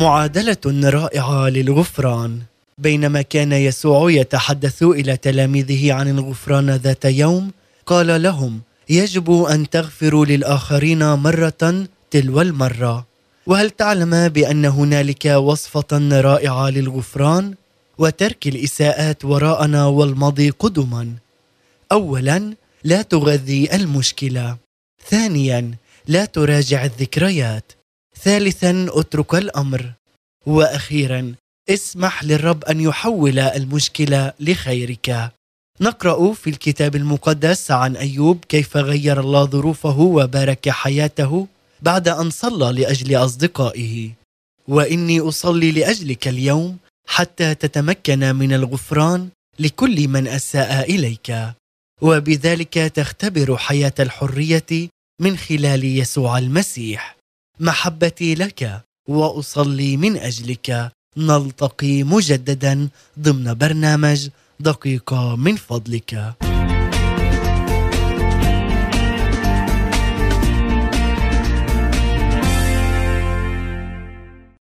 معادلة رائعة للغفران. بينما كان يسوع يتحدث إلى تلاميذه عن الغفران ذات يوم قال لهم يجب أن تغفروا للآخرين مرة تلو المرة. وهل تعلم بأن هنالك وصفة رائعة للغفران؟ وترك الإساءات وراءنا والماضي قدما. اولا لا تغذي المشكلة. ثانيا لا تراجع الذكريات. ثالثا اترك الأمر. وأخيرا اسمح للرب أن يحول المشكلة لخيرك. نقرأ في الكتاب المقدس عن أيوب كيف غير الله ظروفه وبارك حياته بعد أن صلى لأجل أصدقائه. وإني أصلي لأجلك اليوم حتى تتمكن من الغفران لكل من أساء إليك. وبذلك تختبر حياة الحرية من خلال يسوع المسيح. محبتي لك وأصلي من أجلك. نلتقي مجددا ضمن برنامج دقيقة من فضلك.